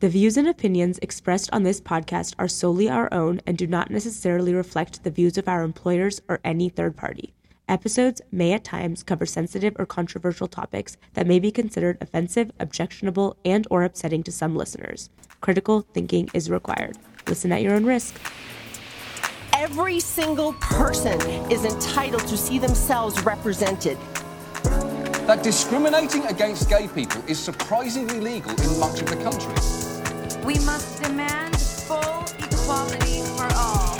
The views and opinions expressed on this podcast are solely our own and do not necessarily reflect the views of our employers or any third party. Episodes may at times cover sensitive or controversial topics that may be considered offensive, objectionable, and or upsetting to some listeners. Critical thinking is required. Listen at your own risk. Every single person is entitled to see themselves represented. that discriminating against gay people is surprisingly legal in much of the country. We must demand full equality for all.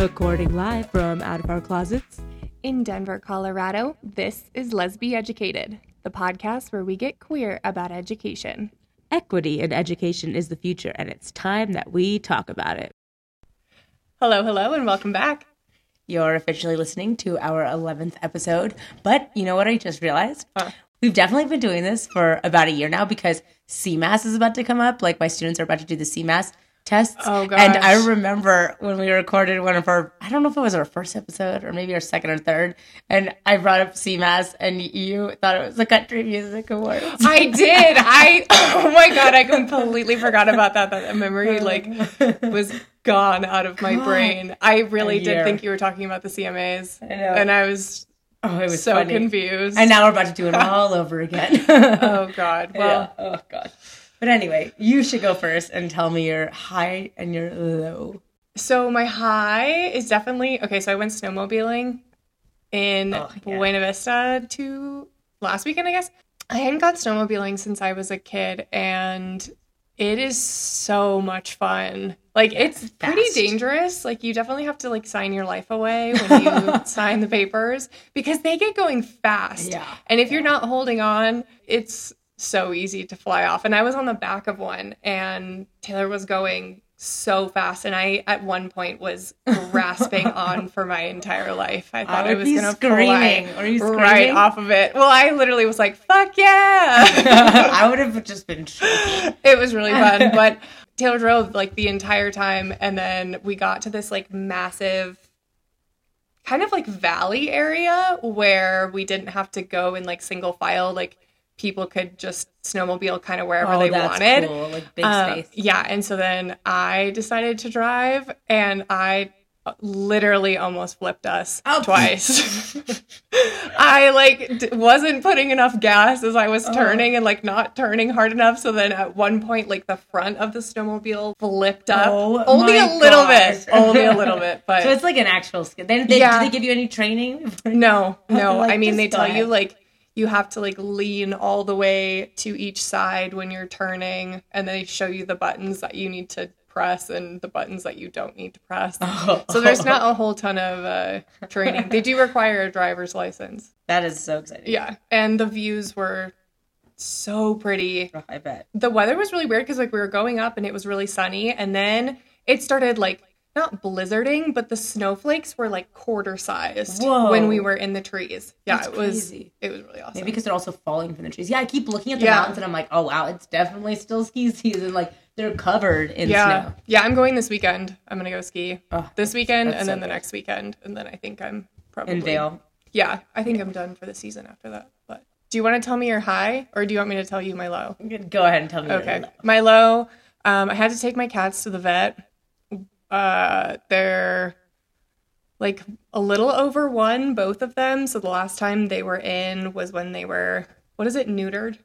Recording live from out of our closets. In Denver, Colorado, this is Lesbi Educated, the podcast where we get queer about education. Equity in education is the future, and it's time that we talk about it. Hello, hello, and welcome back. You're officially listening to our 11th episode. But you know what I just realized? We've definitely been doing this for about a year now because CMAS is about to come up. Like my students are about to do the CMAS tests. Oh, And I remember when we recorded one of our, I don't know if it was our first episode or maybe our second or third. And I brought up CMAS and you thought it was the Country Music Awards. I did. I oh my god, I completely forgot about that. That memory like was gone out of my brain. I really A did year. think you were talking about the CMAs. I know. And I was Oh, it was so funny. confused. And now we're about to do it all over again. oh god. Well, yeah. Oh god. But anyway, you should go first and tell me your high and your low. So my high is definitely okay. So I went snowmobiling in Oh, yeah. Buena Vista to last weekend, I guess. I hadn't gone snowmobiling since I was a kid, and it is so much fun. Like it's pretty dangerous. Like you definitely have to like sign your life away when you sign the papers because they get going fast. Yeah. And if you're not holding on, it's so easy to fly off. And I was on the back of one, and Taylor was going so fast, and I at one point was grasping on for my entire life. I thought I, was gonna screaming. fly you right off of it. Well, I literally was like, "Fuck yeah!" I would have just been it was really fun, but Taylor drove like the entire time, and then we got to this like massive kind of like valley area where we didn't have to go in like single file like people could just snowmobile kind of wherever Oh, they wanted cool. Like big Uh, space. yeah and so then i decided to drive and i literally almost flipped us Oh. twice i like d- wasn't putting enough gas as i was Oh. turning and like not turning hard enough so then at one point like the front of the snowmobile flipped up Oh only a little gosh. bit only a little bit but So it's like an actual skill. They, they, Yeah. Do they give you any training? No, no. like, I mean, they tell you like you have to like lean all the way to each side when you're turning, and they show you the buttons that you need to press and the buttons that you don't need to press. So there's not a whole ton of uh, training. They do require a driver's license. That is so exciting. Yeah, and the views were so pretty Oh, I bet. the weather was really weird because like we were going up and it was really sunny and then it started like not blizzarding but the snowflakes were like quarter sized Whoa. when we were in the trees yeah That's it was crazy. it was really awesome Maybe because they're also falling from the trees. Yeah, I keep looking at the Yeah. mountains and I'm like, oh wow, it's definitely still ski season. Like they're covered in yeah snow. yeah i'm going this weekend i'm gonna go ski Oh, this weekend and so then the next weekend and then i think i'm probably In Vail. yeah i think i'm done for the season after that but do you want to tell me your high or do you want me to tell you my low Go ahead and tell me. your Okay. low. My low, um, I had to take my cats to the vet. Uh, they're like a little over one, both of them. So the last time they were in was when they were, what is it, neutered?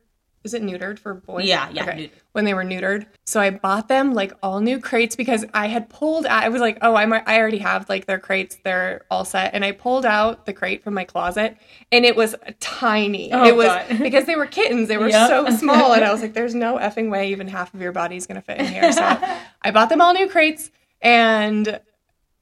Is it neutered for boys? Yeah, yeah, neutered. When they were neutered. So I bought them like all new crates because I had pulled out, I was like, oh, I'm, I already have like their crates. They're all set. And I pulled out the crate from my closet and it was tiny. Oh, it was God. because they were kittens. They were Yep. so small. And I was like, there's no effing way even half of your body's going to fit in here. So I bought them all new crates and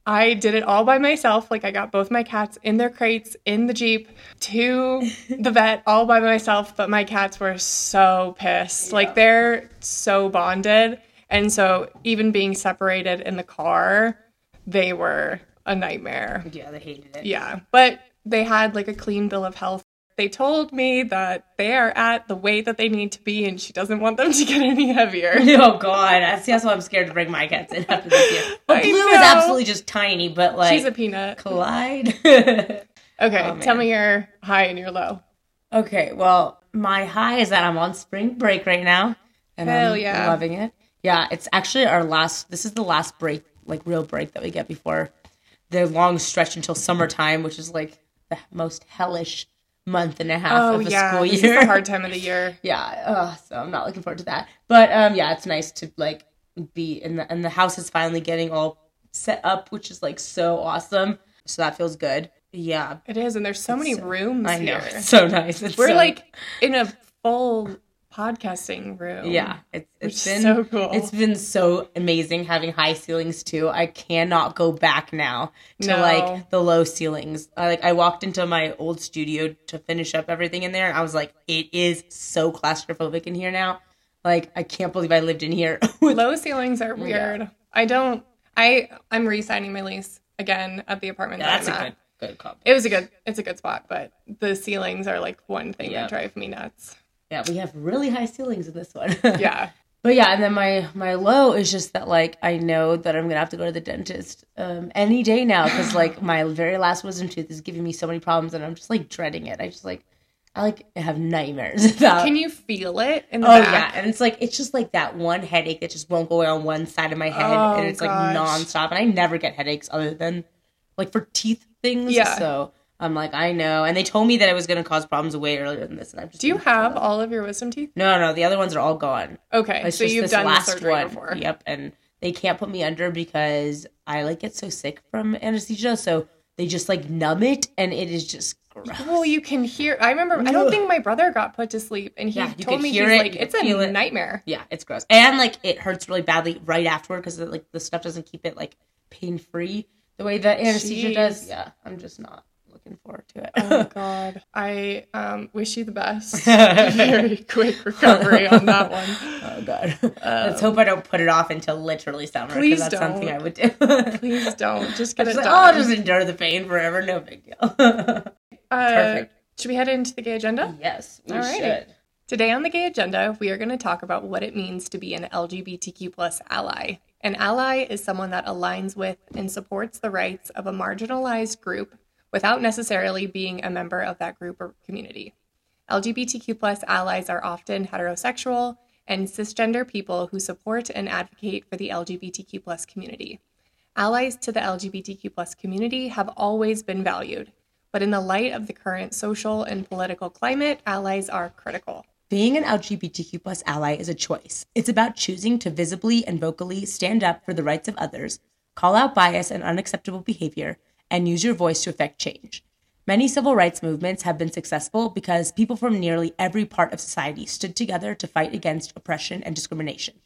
I did it all by myself. Like I got both my cats in their crates in the Jeep to the vet all by myself, but my cats were so pissed. Like they're so bonded. And so even being separated in the car, they were a nightmare. Yeah, they hated it. Yeah. But they had like a clean bill of health. They told me that they are at the weight that they need to be and she doesn't want them to get any heavier. Oh God, that's, that's why I'm scared to bring my cats in after this year. But I Blue is absolutely just tiny, but like She's a peanut. Clyde. Okay, Oh, tell me your high and your low. okay, well, my high is that I'm on spring break right now, and Hell I'm yeah. loving it. Yeah, it's actually our last. This is the last break, like real break that we get before the long stretch until summertime, which is like the most hellish month and a half Oh of the yeah, school this year. is the hard time of the year. yeah, uh, so I'm not looking forward to that. But um, yeah, it's nice to like be in the and the house is finally getting all set up, which is like so awesome. So that feels good. Yeah, It is, and there's so many rooms I know. here. It's so nice. It's We're so- like in a full podcasting room. yeah, it's it's been so cool. It's been so amazing having high ceilings too. I cannot go back now to No. like the low ceilings. I, like I walked into my old studio to finish up everything in there, and I was like, it is so claustrophobic in here now. Like I can't believe I lived in here. Low ceilings are weird. I don't. I I'm re-signing my lease again at the apartment. That's a that I'm good at. good call. It was a good. It's a good spot, but the ceilings are like one thing Yeah. that drive me nuts. Yeah, we have really high ceilings in this one. Yeah. But yeah, and then my my low is just that like I know that I'm gonna have to go to the dentist um, any day now because like my very last wisdom tooth is giving me so many problems and I'm just like dreading it. I just like I like have nightmares about. Can you feel it in the oh back? yeah, and it's like it's just like that one headache that just won't go away on one side of my head, Oh, and it's like gosh. nonstop. And I never get headaches other than like for teeth things. Yeah. So I'm like I know, and they told me that it was gonna cause problems way earlier than this, and I'm just Do you been- have all of your wisdom teeth? no, no, the other ones are all gone. Okay, It's so just you've this done the last surgery one. before. Yep, and they can't put me under because I like get so sick from anesthesia. So they just like numb it, and it is just gross. Well, you can hear. I remember. I don't think my brother got put to sleep, and he Yeah, told me hear he's it, like, it's could a it. nightmare. Yeah, it's gross, and like it hurts really badly right afterward because like the stuff doesn't keep it like pain free the way that anesthesia does. Yeah, I'm just not looking forward to it. Oh God, I um, wish you the best. Very quick recovery on that one. oh god, let's hope I don't put it off until literally summer Please because that's something don't. I would do. Please don't. Just get it Just like, done. oh, I'll just endure the pain forever. No big deal. Uh, perfect. Should we head into the gay agenda? yes, we Alrighty. should. Today on the gay agenda, we are going to talk about what it means to be an LGBTQ plus ally. An ally is someone that aligns with and supports the rights of a marginalized group without necessarily being a member of that group or community. LGBTQ plus allies are often heterosexual and cisgender people who support and advocate for the LGBTQ plus community. Allies to the LGBTQ plus community have always been valued, but in the light of the current social and political climate, allies are critical. Being an LGBTQ plus ally is a choice. It's about choosing to visibly and vocally stand up for the rights of others, call out bias and unacceptable behavior, and use your voice to affect change. Many civil rights movements have been successful because people from nearly every part of society stood together to fight against oppression and discrimination.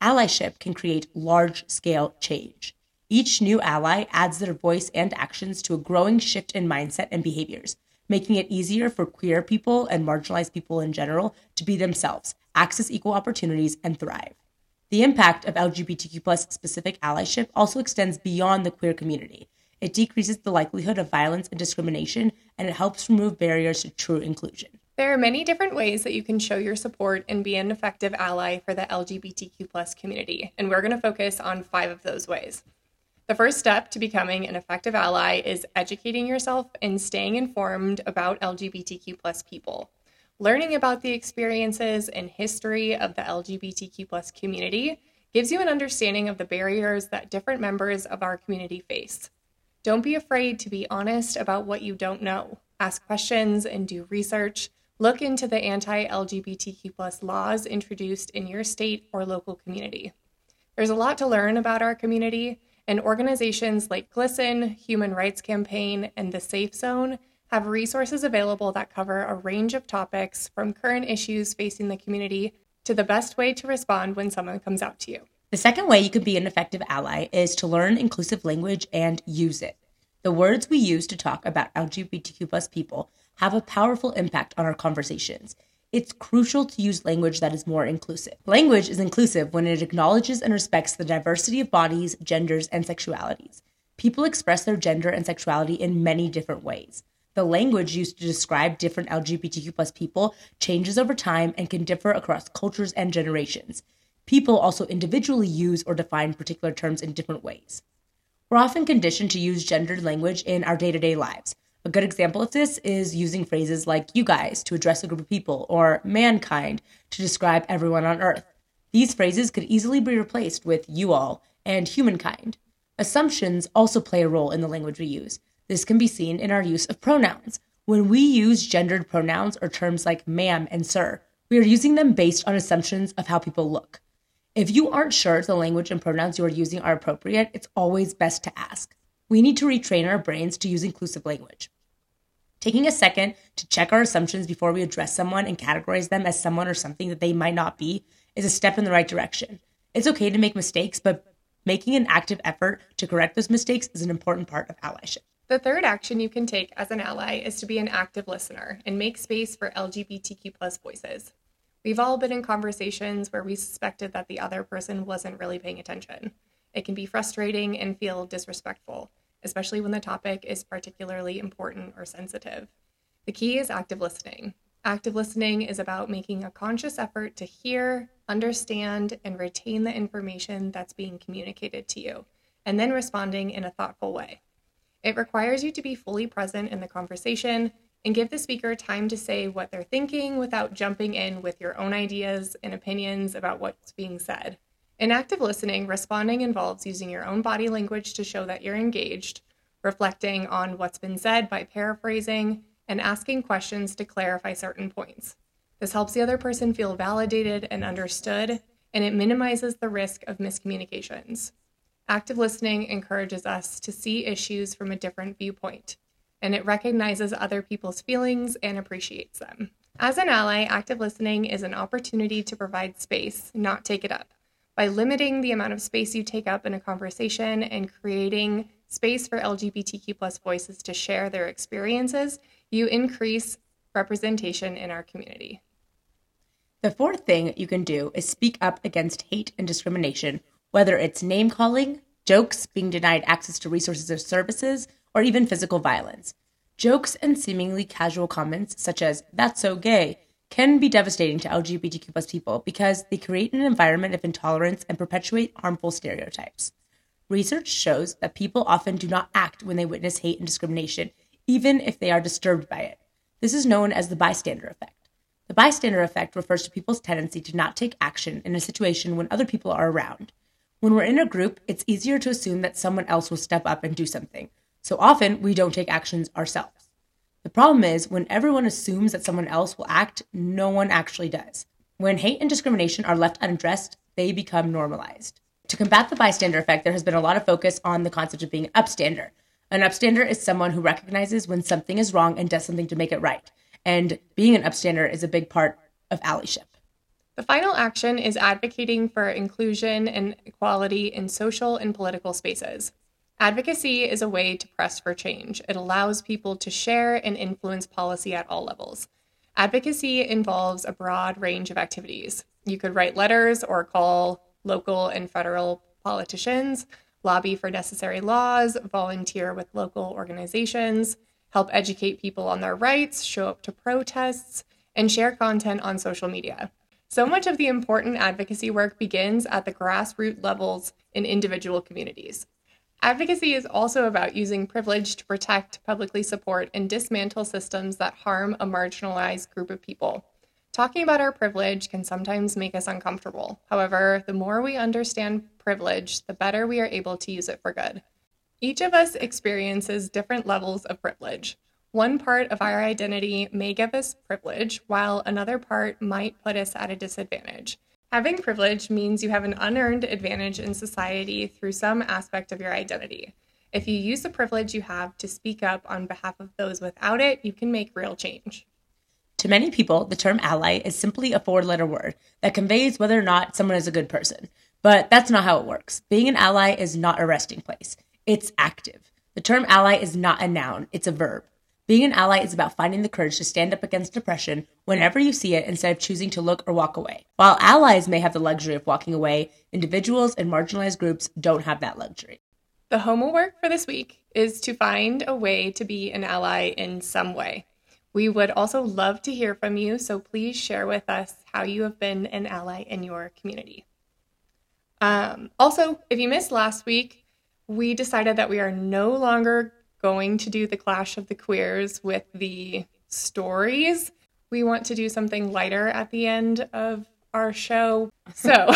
Allyship can create large scale change. Each new ally adds their voice and actions to a growing shift in mindset and behaviors, making it easier for queer people and marginalized people in general to be themselves, access equal opportunities, and thrive. The impact of LGBTQ plus specific allyship also extends beyond the queer community. It decreases the likelihood of violence and discrimination, and it helps remove barriers to true inclusion. There are many different ways that you can show your support and be an effective ally for the LGBTQ plus community, and we're going to focus on five of those ways. The first step to becoming an effective ally is educating yourself and staying informed about LGBTQ plus people. Learning about the experiences and history of the LGBTQ plus community gives you an understanding of the barriers that different members of our community face. Don't be afraid to be honest about what you don't know. Ask questions and do research. Look into the anti LGBTQ laws introduced in your state or local community. There's a lot to learn about our community, and organizations like GLSEN, Human Rights Campaign, and the Safe Zone have resources available that cover a range of topics from current issues facing the community to the best way to respond when someone comes out to you. The second way you can be an effective ally is to learn inclusive language and use it. The words we use to talk about LGBTQ plus people have a powerful impact on our conversations. It's crucial to use language that is more inclusive. Language is inclusive when it acknowledges and respects the diversity of bodies, genders, and sexualities. People express their gender and sexuality in many different ways. The language used to describe different LGBTQ plus people changes over time and can differ across cultures and generations. People also individually use or define particular terms in different ways. We're often conditioned to use gendered language in our day to day lives. A good example of this is using phrases like you guys to address a group of people or mankind to describe everyone on Earth. These phrases could easily be replaced with you all and humankind. Assumptions also play a role in the language we use. This can be seen in our use of pronouns. When we use gendered pronouns or terms like ma'am and sir, we are using them based on assumptions of how people look. If you aren't sure the language and pronouns you are using are appropriate, it's always best to ask. We need to retrain our brains to use inclusive language. Taking a second to check our assumptions before we address someone and categorize them as someone or something that they might not be is a step in the right direction. It's okay to make mistakes, but making an active effort to correct those mistakes is an important part of allyship. The third action you can take as an ally is to be an active listener and make space for LGBTQ voices. We've all been in conversations where we suspected that the other person wasn't really paying attention. It can be frustrating and feel disrespectful, especially when the topic is particularly important or sensitive. The key is active listening. Active listening is about making a conscious effort to hear, understand, and retain the information that's being communicated to you, and then responding in a thoughtful way. It requires you to be fully present in the conversation and give the speaker time to say what they're thinking without jumping in with your own ideas and opinions about what's being said. In active listening, responding involves using your own body language to show that you're engaged, reflecting on what's been said by paraphrasing, and asking questions to clarify certain points. This helps the other person feel validated and understood, and it minimizes the risk of miscommunications. Active listening encourages us to see issues from a different viewpoint, and it recognizes other people's feelings and appreciates them. As an ally, active listening is an opportunity to provide space, not take it up. By limiting the amount of space you take up in a conversation and creating space for LGBTQ plus voices to share their experiences, you increase representation in our community. The fourth thing you can do is speak up against hate and discrimination, whether it's name calling, jokes, being denied access to resources or services, or even physical violence. Jokes and seemingly casual comments, such as, that's so gay, can be devastating to LGBTQ people because they create an environment of intolerance and perpetuate harmful stereotypes. Research shows that people often do not act when they witness hate and discrimination, even if they are disturbed by it. This is known as the bystander effect. The bystander effect refers to people's tendency to not take action in a situation when other people are around. When we're in a group, it's easier to assume that someone else will step up and do something, so often we don't take actions ourselves. The problem is when everyone assumes that someone else will act, no one actually does. When hate and discrimination are left unaddressed, they become normalized. To combat the bystander effect, there has been a lot of focus on the concept of being an upstander. An upstander is someone who recognizes when something is wrong and does something to make it right. And being an upstander is a big part of allyship. The final action is advocating for inclusion and equality in social and political spaces. Advocacy is a way to press for change. It allows people to share and influence policy at all levels. Advocacy involves a broad range of activities. You could write letters or call local and federal politicians, lobby for necessary laws, volunteer with local organizations, help educate people on their rights, show up to protests, and share content on social media. So much of the important advocacy work begins at the grassroots levels in individual communities. Advocacy is also about using privilege to protect, publicly support, and dismantle systems that harm a marginalized group of people. Talking about our privilege can sometimes make us uncomfortable. However, the more we understand privilege, the better we are able to use it for good. Each of us experiences different levels of privilege. One part of our identity may give us privilege, while another part might put us at a disadvantage. Having privilege means you have an unearned advantage in society through some aspect of your identity. If you use the privilege you have to speak up on behalf of those without it, you can make real change. To many people, the term ally is simply a four letter word that conveys whether or not someone is a good person. But that's not how it works. Being an ally is not a resting place, it's active. The term ally is not a noun, it's a verb. Being an ally is about finding the courage to stand up against oppression whenever you see it instead of choosing to look or walk away. While allies may have the luxury of walking away, individuals and marginalized groups don't have that luxury. The homework for this week is to find a way to be an ally in some way. We would also love to hear from you, so please share with us how you have been an ally in your community. Um, also, if you missed last week, we decided that we are no longer going to do the Clash of the Queers with the stories. We want to do something lighter at the end of our show. So,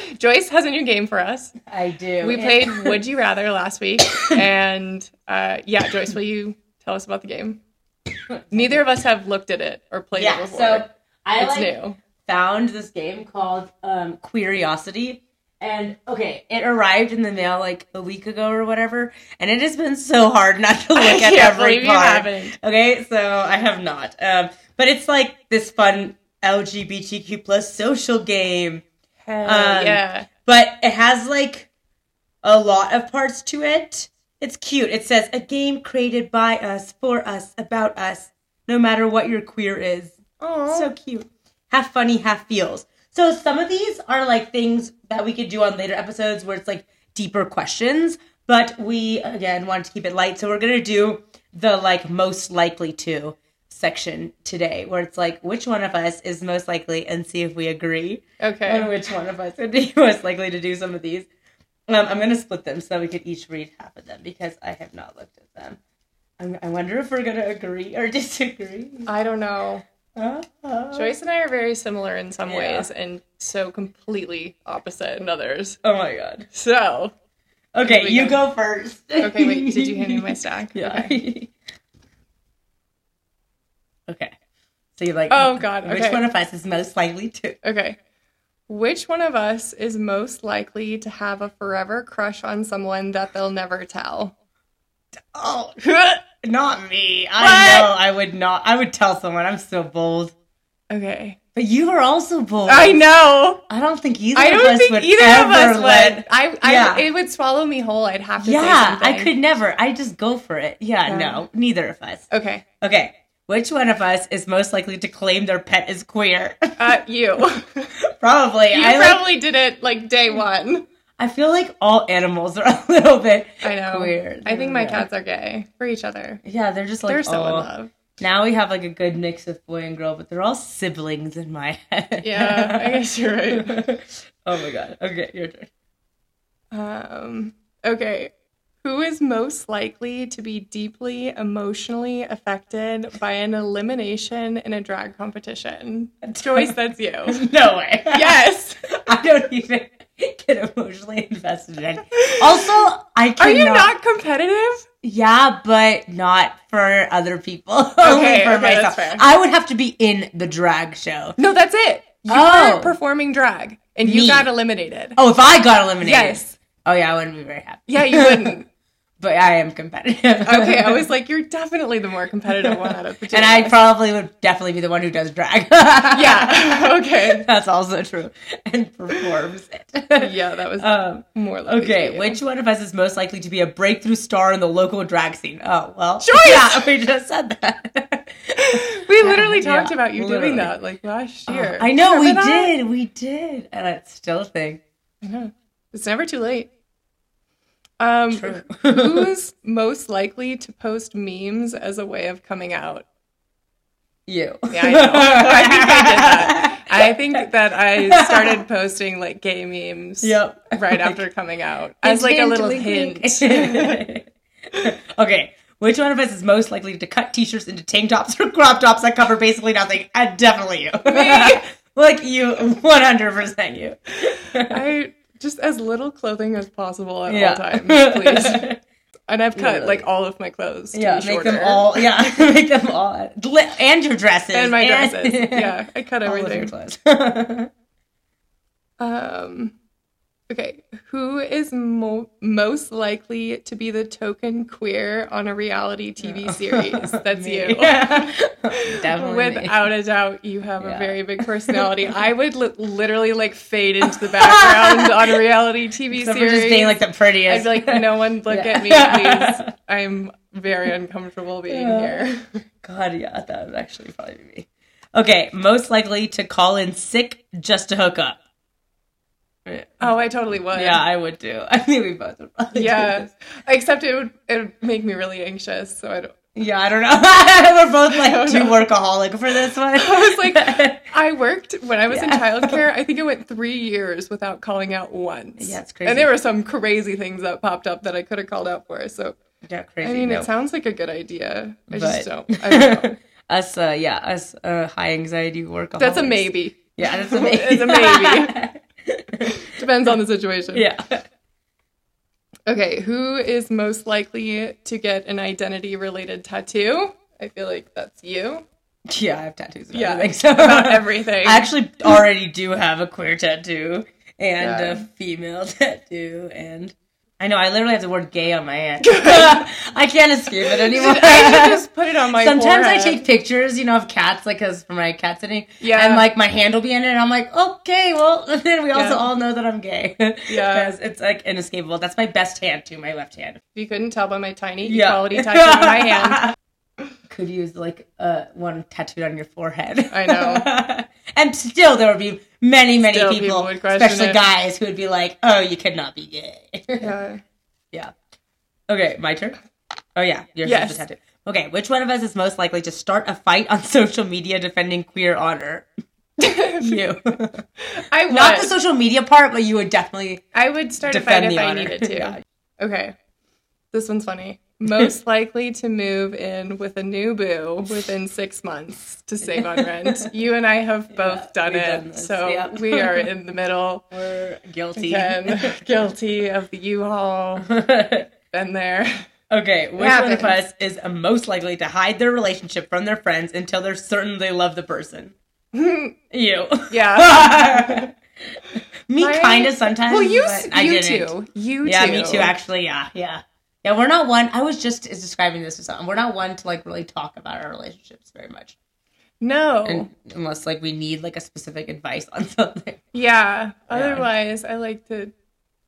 Joyce has a new game for us. I do. We played Would You Rather last week. And uh, yeah, Joyce, will you tell us about the game? Neither of us have looked at it or played it Yeah, before. so I it's like new. found this game called um, Queeriosity. And okay, it arrived in the mail like a week ago or whatever, and it has been so hard not to look at every card. Okay, so I have not. Um, but it's like this fun LGBTQ plus social game. Hell Um, yeah. but it has like a lot of parts to it. It's cute. It says a game created by us, for us, about us, no matter what your queer is. So cute. Half funny, half feels. So some of these are like things that we could do on later episodes where it's like deeper questions, but we again wanted to keep it light. So we're gonna do the like most likely to section today, where it's like which one of us is most likely, and see if we agree Okay. on which one of us would be most likely to do some of these. Um, I'm gonna split them so that we could each read half of them because I have not looked at them. I'm, I wonder if we're gonna agree or disagree. I don't know. Uh, uh. Joyce and I are very similar in some Yeah. ways and so completely opposite in others. Oh my god. So, Okay, you go. go first. okay, wait, did you hand me my stack? Yeah. Okay. Okay. So you're like, Oh, God, okay. which one of us is most likely to? Okay. Which one of us is most likely to have a forever crush on someone that they'll never tell? Oh, not me. I What? know I would not. I would tell someone. I'm so bold. Okay. But you are also bold. I know. I don't think either I of don't us think would either of us let- would. I, I, Yeah. it would swallow me whole. I'd have to Yeah, something. I could never. I just go for it. Yeah, Yeah. no, neither of us. Okay. Okay, which one of us is most likely to claim their pet is queer? Uh, you. you probably. I like- probably did it like day one. I feel like all animals are a little bit I know. queer. I think my Yeah. cats are gay for each other. Yeah, they're just like They're so in oh. love. Now we have like a good mix of boy and girl, but they're all siblings in my head. Yeah, I guess you're right. oh my god. Okay, your turn. Um, okay. Who is most likely to be deeply emotionally affected by an elimination in a drag competition? Joyce, that's you. No way. Yes. I don't even get emotionally invested in. Also, I cannot. Are you not competitive? Yeah, but not for other people. Only Okay, for okay, myself. that's fair. I would have to be in the drag show. No, that's it. You Oh. performing drag and you Me. got eliminated. Oh, if I got eliminated. Yes. Oh yeah, I wouldn't be very happy. Yeah, you wouldn't. But I am competitive. Okay, I was like, you're definitely the more competitive one out of the two. and I probably would definitely be the one who does drag. Yeah. Okay. That's also true. And performs it. Yeah, that was Um, more likely. okay, which one of us is most likely to be a breakthrough star in the local drag scene? Oh, well. Joyce! Yeah, we just said that. We literally Yeah, talked about you literally. doing that like last year. I know, we that? did. We did. And it's still a thing. It's never too late. Um, who's most likely to post memes as a way of coming out? You. Yeah, I know. I think I did that. I think that I started posting like gay memes Yep. right after coming out as like a little hint. okay. Which one of us is most likely to cut t-shirts into tank tops or crop tops that cover basically nothing? Uh, definitely you. like you, 100% you. I just as little clothing as possible at Yeah. all times, please. And I've cut like all of my clothes. To yeah, be make them all, yeah, make them all, and your dresses. and my dresses. yeah, I cut All of your everything. clothes. Um, okay, who is mo- most likely to be the token queer on a reality TV series? That's Me. you. Definitely. me. Without a doubt, you have Yeah. a very big personality. I would li- literally like fade into the background on a reality TV Except series. just being like the prettiest. I'd be like, no one look Yeah. at me, please. I'm very uncomfortable being Yeah. here. God, yeah, that would actually probably be me. Okay, most likely to call in sick just to hook up. Oh, I totally would. Yeah, I would do. I think we both would Yeah. Except it would it would make me really anxious. So I don't. Yeah, I don't know. We're both like too know. workaholic for this one. I was like, I worked when I was in childcare. I think it went three years without calling out once. Yeah, it's crazy. And there were some crazy things that popped up that I could have called out for. So yeah, crazy. I mean, no. it sounds like a good idea. I But- just don't. I don't know. us, uh, yeah, us uh, high anxiety workaholics. That's a maybe. Yeah, that's a maybe. it's a maybe. Depends on the situation. yeah. Okay, who is most likely to get an identity related tattoo? I feel like that's you. Yeah, I have tattoos. And Yeah, everything, so about everything. I actually already do have a queer tattoo and Yeah. a female tattoo, and I know I literally have the word "gay" on my hand. I can't escape it anymore. I just put it on my Sometimes I take pictures, you know, of cats, like, cause for my cat sitting. Yeah. And like my hand will be in it, and I'm like, okay, well, then we also Yeah. all know that I'm gay. Yeah. Because it's like inescapable. That's my best hand too, my left hand. If you couldn't tell by my tiny Yeah. equality tattoo on my hand, Could use like uh one tattooed on your forehead. I know. and still, there would be many, many Still people, people especially it. guys, who would be like, "Oh, you cannot be gay." yeah. yeah. Okay, my turn. Oh yeah, yours Yes. is the tattoo. Okay, which one of us is most likely to start a fight on social media defending queer honor? you. I would. Not the social media part, but you would definitely I would start a fight if I honor. needed to. Yeah. Okay. This one's funny. Most likely to move in with a new boo within six months to save on rent. You and I have both done it. done so yeah. we are in the middle. We're guilty. Again, guilty of the U-Haul. Been there. Okay, which one of us is most likely to hide their relationship from their friends until they're certain they love the person? you. Yeah. me kind of sometimes. well, you, s- I you didn't. too. You Yeah, too. me too. Actually, yeah, yeah, yeah. We're not one. I was just describing this to someone. We're not one to like really talk about our relationships very much, No. and, unless like we need like a specific advice on something. yeah. Otherwise, I like to.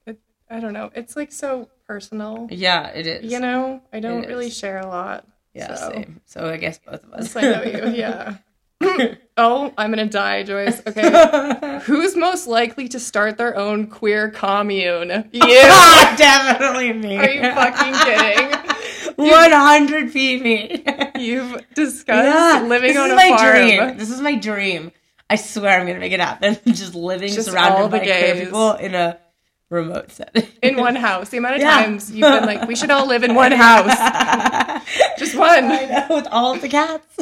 It, I don't know. It's like so personal. Yeah, it is. You know, I don't It really is. share a lot. Yeah, so. same. So I guess both of us. I know you. Yeah. oh, I'm gonna die, Joyce. Okay. Who's most likely to start their own queer commune? You. Definitely me. Are you fucking kidding? One hundred me. You've discussed living this on is a my farm. dream. This is my dream. I swear I'm gonna make it happen. Just living Just surrounded by queer people in a remote setting. in one house. The amount of Yeah. times you've been like, we should all live in one house. Just one. I know, with all of the cats.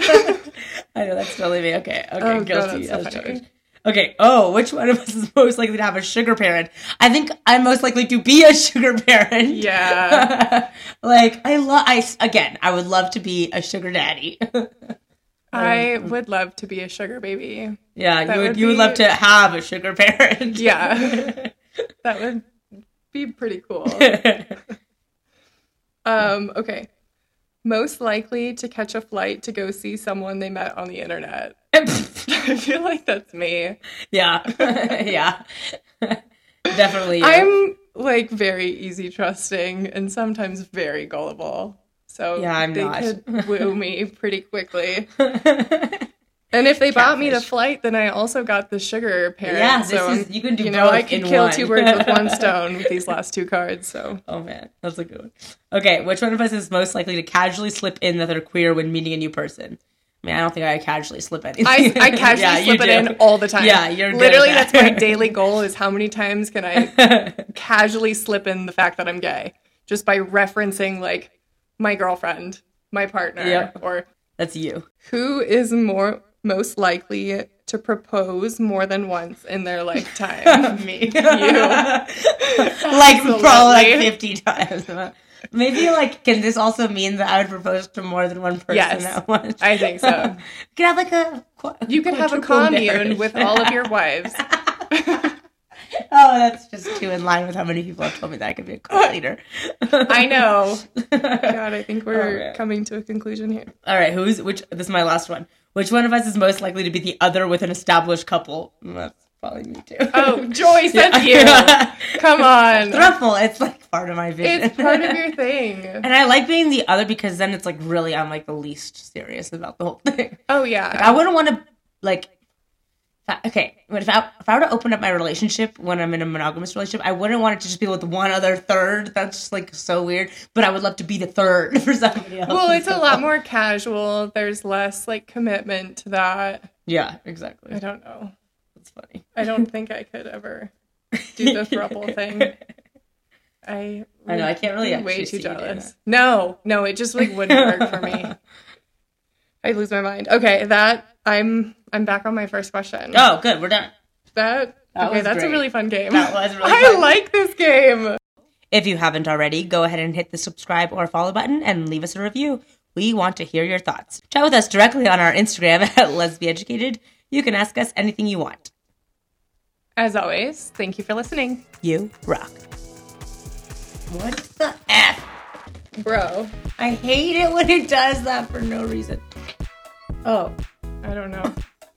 I know that's totally me. Okay, okay, Oh, God, guilty that's so. Okay. Oh, which one of us is most likely to have a sugar parent? I think I'm most likely to be a sugar parent. Yeah. like I love. I again, I would love to be a sugar daddy. Um, I would love to be a sugar baby. yeah, That you would. would you would love to have a sugar parent. Yeah. That would be pretty cool. Um, okay. Most likely to catch a flight to go see someone they met on the internet. I feel like that's me. yeah, yeah. Definitely. you. I'm like very easy trusting and sometimes very gullible. So Yeah, I'm they not. could woo me pretty quickly. And if they bought me the flight, then I also got the sugar parent. Yeah, this so is- you can do you know I could kill one. two birds with one stone with these last two cards. So Oh man, that's a good one. Okay, which one of us is most likely to casually slip in that they're queer when meeting a new person? I mean, I don't think I casually slip anything. I, I casually Yeah, slip it do. in all the time. Yeah, you're literally at that's my daily goal is how many times can I casually slip in the fact that I'm gay just by referencing like my girlfriend, my partner, Yep. or That's you. who is more most likely to propose more than once in their lifetime. Me. you. like probably like 50 times. Maybe like can this also mean that I would propose to more than one person Yes, at once? I think so. We could have like a qu- You can have a commune marriage. with all of your wives. Oh, that's just too in line with how many people have told me that I could be a cult leader. I know. God, I think we're Oh, coming to a conclusion here. All right, who's which? This is my last one. Which one of us is most likely to be the other with an established couple? Mm, That's probably me too. Oh, Joyce, that's you. Come on. Thruple. It's like part of my vision. It's part of your thing. and I like being the other because then it's like really I'm like the least serious about the whole thing. Oh yeah. I wouldn't want to like. Okay, but if I, if I were to open up my relationship when I'm in a monogamous relationship, I wouldn't want it to just be with one other third. That's just like so weird. But I would love to be the third for somebody else. well, it's a lot more casual. There's less like commitment to that. Yeah, exactly. I don't know. That's funny. I don't think I could ever do the throuple thing. I I know, I can't really way too jealous. No, no, it just like wouldn't work for me. I lose my mind. Okay, that I'm I'm back on my first question. Oh, good. We're done. That, That okay, that's great. a really fun game. That was really fun. I fun. like this game. If you haven't already, go ahead and hit the subscribe or follow button and leave us a review. We want to hear your thoughts. Chat with us directly on our Instagram at Lesbi Educated. You can ask us anything you want. As always, thank you for listening, You rock. What the F? bro. I hate it when it does that for no reason. Oh. I don't know.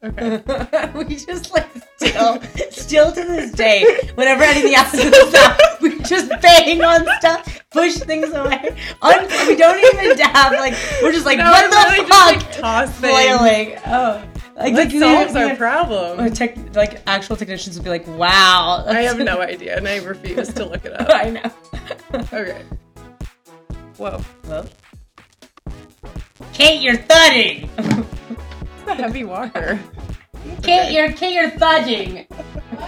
Okay. we just like still, still to this day, whenever anything happens to the sound, we just bang on stuff, push things away. Un- we don't even have like, we're just like, No, what the fuck? just, like, toss. Flailing. Oh, like the- solves our problem? tech, like actual technicians would be like, wow. I have no idea, and I refuse to look it up. I know. Okay. Whoa. Well, Kate, you're thudding. Heavy walker. Kate, you're Kate, you're thudding.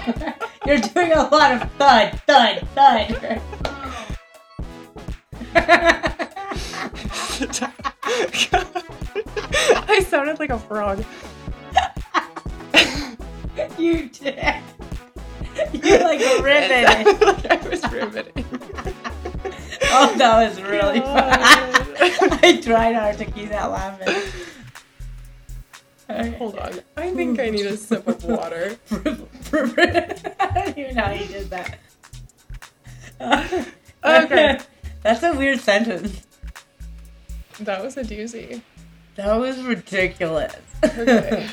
you're doing a lot of thud, thud, thud. I sounded like a frog. you did. You like riveted. like I was riveting. Oh, that was really fun. I tried hard to keep that laughing. Hold on. I think I need a sip of water. I don't even know how you did that. Uh, okay. That's a weird sentence. That was a doozy. That was ridiculous. Okay.